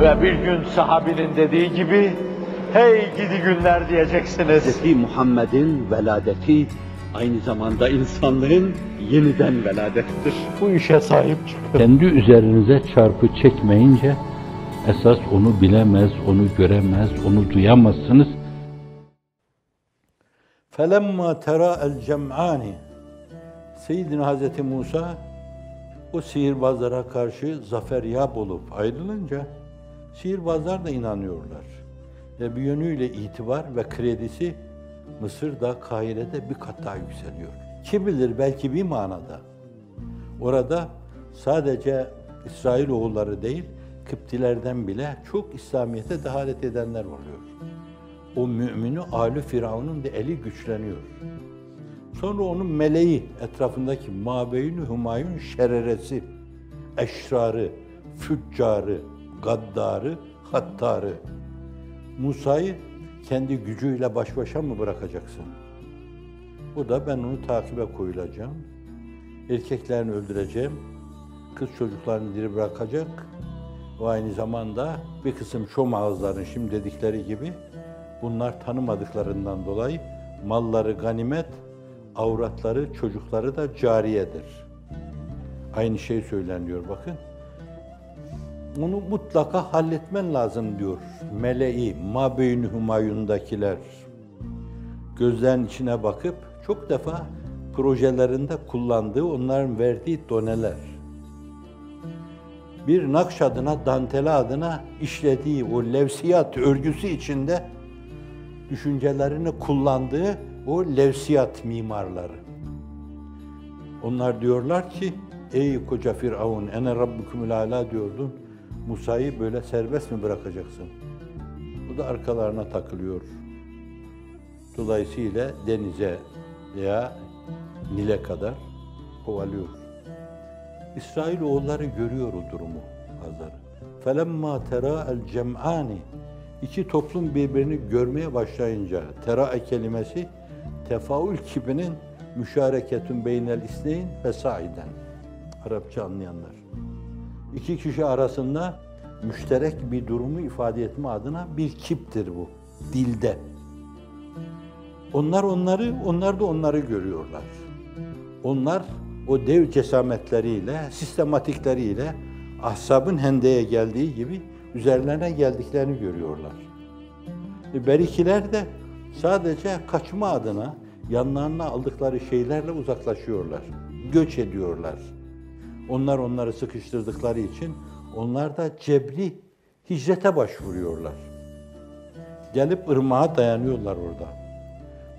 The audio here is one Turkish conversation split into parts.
Ve bir gün sahabinin dediği gibi, hey gidi günler diyeceksiniz. Hz. Muhammed'in veladeti aynı zamanda insanlığın yeniden veladettir. Bu işe sahip çıkın. Kendi üzerinize çarpı çekmeyince esas onu bilemez, onu göremez, onu duyamazsınız. فَلَمَّا تَرَى الْجَمْعَانِ Seyyidina Hazreti Musa o sihirbazlara karşı zafer yap olup ayrılınca sihirbazlar da inanıyorlar. Ve bir yönüyle itibar ve kredisi Mısır'da, Kahire'de bir kat daha yükseliyor. Kim bilir belki bir manada. Orada sadece İsrail oğulları değil, Kıptilerden bile çok İslamiyet'e dehalet edenler oluyor. O mümini Ali Firavun'un da eli güçleniyor. Sonra onun meleği, etrafındaki Mabeyni Humayun şereresi, eşrarı, füccarı, gaddarı, hattarı. Musa'yı kendi gücüyle baş başa mı bırakacaksın? O da ben onu takibe koyulacağım. Erkeklerini öldüreceğim. Kız çocuklarını diri bırakacak. O aynı zamanda bir kısım şom ağızların şimdi dedikleri gibi bunlar tanımadıklarından dolayı malları ganimet, avratları, çocukları da cariyedir. Aynı şey söyleniyor bakın. Onu mutlaka halletmen lazım diyor. Meleği, Mabeyni Humayun'dakiler. Gözlerin içine bakıp çok defa projelerinde kullandığı, onların verdiği doneler. Bir nakş adına, dantele adına işlediği o levsiyat örgüsü içinde düşüncelerini kullandığı o levsiyat mimarları. Onlar diyorlar ki, ey koca Firavun, ene rabbukumul ala diyordun, Musa'yı böyle serbest mi bırakacaksın? Bu da arkalarına takılıyor. Dolayısıyla denize veya Nil'e kadar kovalıyor. İsrail oğulları görüyor o durumu Hazar'ı. Felemma tera el cem'ani iki toplum birbirini görmeye başlayınca tera kelimesi tefaül kibinin müşareketün beynel isneyn ve saiden. Arapça anlayanlar. İki kişi arasında müşterek bir durumu ifade etme adına bir kiptir bu dilde. Onlar onları, onlar da onları görüyorlar. Onlar o dev cesametleriyle, sistematikleriyle ahsabın hendeye geldiği gibi üzerlerine geldiklerini görüyorlar. E, berikiler de sadece kaçma adına yanlarına aldıkları şeylerle uzaklaşıyorlar. Göç ediyorlar. Onlar onları sıkıştırdıkları için onlar da cebri hicrete başvuruyorlar. Gelip ırmağa dayanıyorlar orada.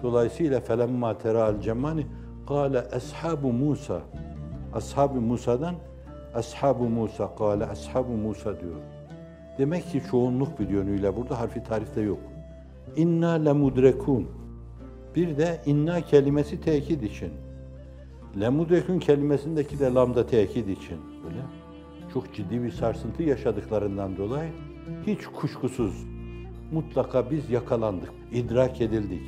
Dolayısıyla felemma teral cemani kâle eshabu Musa. Ashab-ı Musa'dan Ashab-ı Musa kâle Ashab-ı Musa diyor. Demek ki çoğunluk bir yönüyle burada harfi tarifte yok. İnna lemudrekun. Bir de inna kelimesi tekit için. Lemudrekun kelimesindeki de lambda tekit için. Böyle çok ciddi bir sarsıntı yaşadıklarından dolayı hiç kuşkusuz mutlaka biz yakalandık, idrak edildik.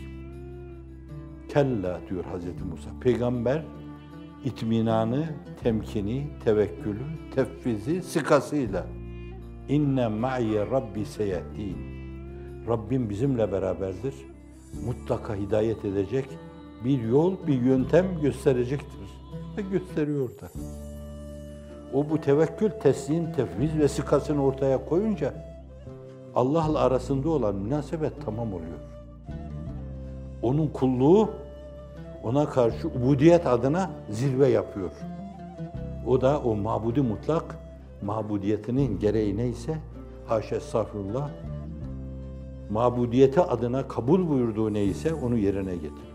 Kella diyor Hazreti Musa. Peygamber itminanı, temkini, tevekkülü, tefvizi, sıkasıyla inne ma'ye rabbi seyehdin. Rabbim bizimle beraberdir. Mutlaka hidayet edecek bir yol, bir yöntem gösterecektir. Ve gösteriyor da. O bu tevekkül, teslim, tefviz ve sıkasını ortaya koyunca Allah'la arasında olan münasebet tamam oluyor. Onun kulluğu ona karşı ubudiyet adına zirve yapıyor. O da o mabudi mutlak, mabudiyetinin gereği neyse, haşa estağfurullah, mabudiyeti adına kabul buyurduğu neyse onu yerine getiriyor.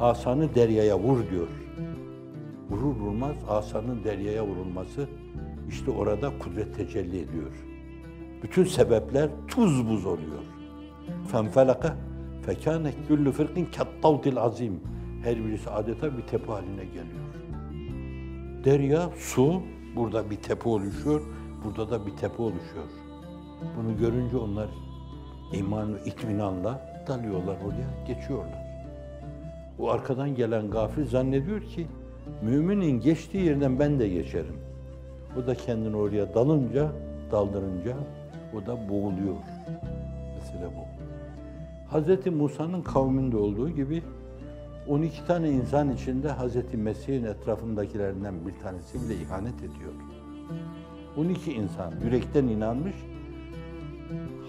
Asanı deryaya vur diyor. Vurur vurmaz asanın deryaya vurulması işte orada kudret tecelli ediyor. Bütün sebepler tuz buz oluyor. Fenfelaka fekâne küllü fırkın kettavdil azim. Her birisi adeta bir tepe haline geliyor. Derya, su, burada bir tepe oluşuyor, burada da bir tepe oluşuyor. Bunu görünce onlar iman ve itminanla dalıyorlar oraya, geçiyorlar. O arkadan gelen gafil zannediyor ki, müminin geçtiği yerden ben de geçerim. O da kendini oraya dalınca daldırınca o da boğuluyor. Mesele bu. Hz. Musa'nın kavminde olduğu gibi 12 tane insan içinde Hz. Mesih'in etrafındakilerinden bir tanesi bile ihanet ediyor. 12 insan yürekten inanmış,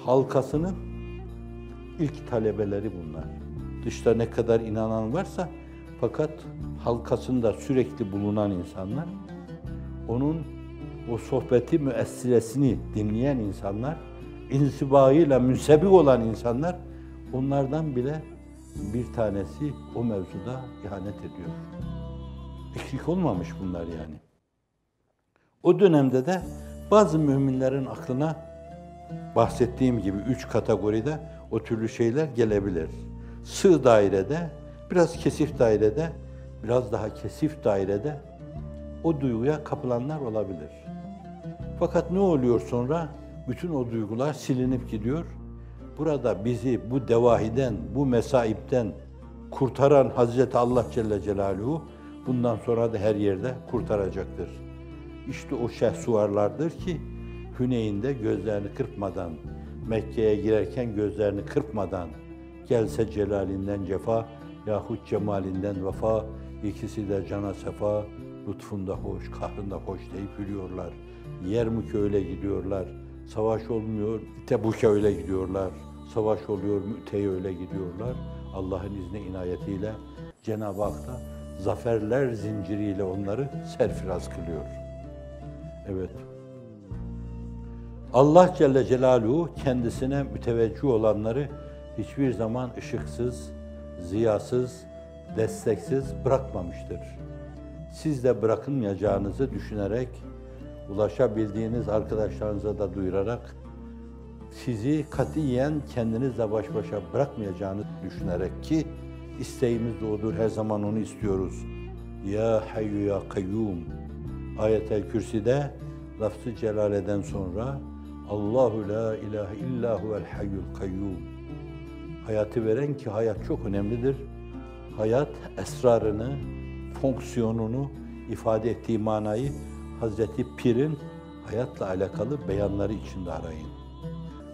halkasının ilk talebeleri bunlar. Dışta ne kadar inanan varsa fakat halkasında sürekli bulunan insanlar, onun o sohbeti müessilesini dinleyen insanlar, insibayıyla münsebik olan insanlar, onlardan bile bir tanesi o mevzuda ihanet ediyor. Eksik olmamış bunlar yani. O dönemde de bazı müminlerin aklına bahsettiğim gibi üç kategoride o türlü şeyler gelebilir. Sığ dairede, biraz kesif dairede, biraz daha kesif dairede o duyguya kapılanlar olabilir. Fakat ne oluyor sonra? Bütün o duygular silinip gidiyor. Burada bizi bu devahiden, bu mesaipten kurtaran Hazreti Allah Celle Celaluhu bundan sonra da her yerde kurtaracaktır. İşte o şehsuvarlardır ki Hüneyn'de gözlerini kırpmadan, Mekke'ye girerken gözlerini kırpmadan, gelse celalinden cefa yahut cemalinden vefa, ikisi de cana sefa, lütfunda hoş, kahrında hoş deyip yürüyorlar. Yermük'e öyle gidiyorlar. Savaş olmuyor, Tebuk'e öyle gidiyorlar. Savaş oluyor, Mü'te'ye öyle gidiyorlar. Allah'ın izni inayetiyle Cenab-ı Hak da zaferler zinciriyle onları serfiraz kılıyor. Evet. Allah Celle Celaluhu kendisine müteveccih olanları hiçbir zaman ışıksız, ziyasız, desteksiz bırakmamıştır. Siz de bırakılmayacağınızı düşünerek, ulaşabildiğiniz arkadaşlarınıza da duyurarak, sizi katiyen kendinizle baş başa bırakmayacağını düşünerek ki isteğimiz de odur, her zaman onu istiyoruz. Ya Hayyu Ya Kayyum Ayet-el Kürsi'de lafzı celaleden sonra Allahu la ilahe illa huvel hayyul kayyum. Hayatı veren ki hayat çok önemlidir. Hayat esrarını, fonksiyonunu ifade ettiği manayı Hazreti Pir'in hayatla alakalı beyanları içinde arayın.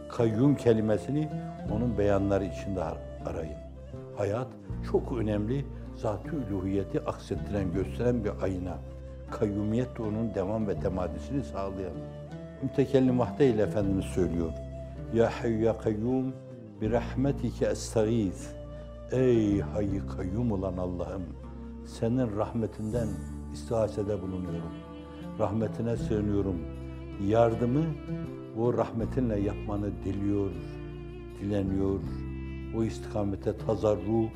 Kayyum kelimesini onun beyanları içinde arayın. Hayat çok önemli, zat-ı üluhiyeti aksettiren, gösteren bir ayna. Kayyumiyet de onun devam ve temadisini sağlayan. Mütekellim vahde ile Efendimiz söylüyor. Ya hayyu ya kayyum bi rahmetike estağiz. Ey hayy kayyum olan Allah'ım senin rahmetinden istihasede bulunuyorum. Rahmetine sığınıyorum. Yardımı o rahmetinle yapmanı diliyor, dileniyor. O istikamete tazarru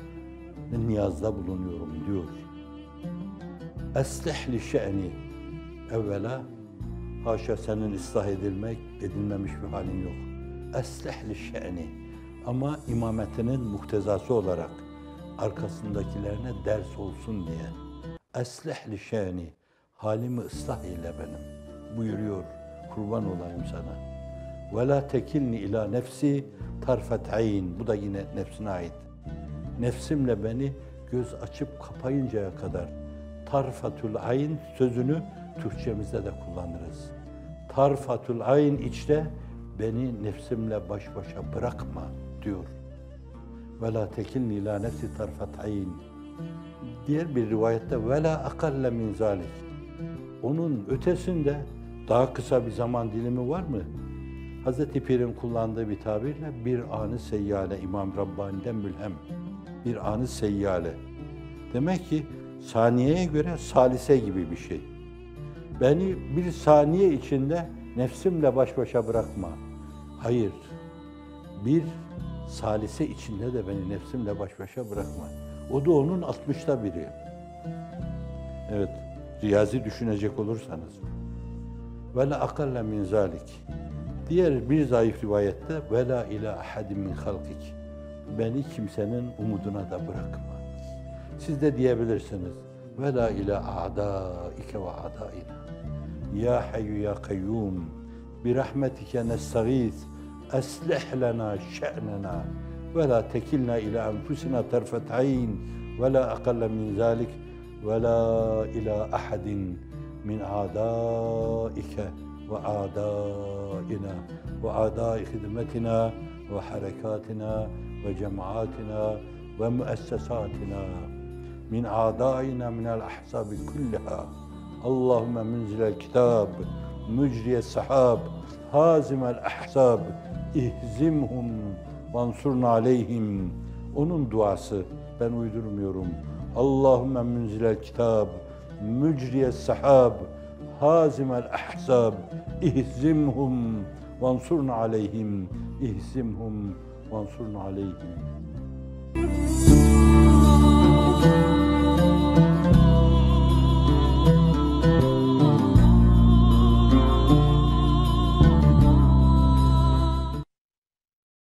niyazda bulunuyorum diyor. Eslih li şe'ni. Evvela haşa senin ıslah edilmek, edilmemiş bir halin yok. Eslih li şe'ni. Ama imametinin muhtezası olarak arkasındakilerine ders olsun diye. Eslih li şe'ni. Halimi ıslah eyle benim. Buyuruyor. Kurban olayım sana. Ve la tekilni ila nefsi tarfet ayn. Bu da yine nefsine ait. Nefsimle beni göz açıp kapayıncaya kadar tarfatul ayn sözünü Türkçemizde de kullanırız. Tarfatul ayn içte beni nefsimle baş başa bırakma diyor. Ve la tekilni ila nefsi tarfat ayn. Diğer bir rivayette ve la akalle min zalik. Onun ötesinde daha kısa bir zaman dilimi var mı? Hazreti Pir'in kullandığı bir tabirle bir anı seyyale İmam Rabbani'den mülhem. Bir anı seyyale. Demek ki saniyeye göre salise gibi bir şey. Beni bir saniye içinde nefsimle baş başa bırakma. Hayır. Bir salise içinde de beni nefsimle baş başa bırakma. O da onun 60'ta biri. Evet, riyazi düşünecek olursanız. Ve la akalle min zalik. Diğer bir zayıf rivayette ve la ila ahadin min halkik. Beni kimsenin umuduna da bırakma. Siz de diyebilirsiniz. Ve la ila a'daike ve a'daina. يا حي يا قيوم برحمتك نستغيث أصلح لنا شأننا ولا تكلنا إلى أنفسنا طرفة عين ولا أقل من ذلك ولا إلى أحد من أعدائك وأعدائنا وأعداء خدمتنا وحركاتنا وجماعاتنا ومؤسساتنا. من أعدائنا من الأحزاب كلها Allahümme münzilel kitab, mücriye sahab, hazimel ahsab, ihzimhum, vansurna aleyhim. Onun duası, ben uydurmuyorum. Allahümme münzilel kitab, mücriye sahab, hazimel ahsab, ihzimhum, vansurna aleyhim, ihzimhum, vansurna aleyhim. Thank you.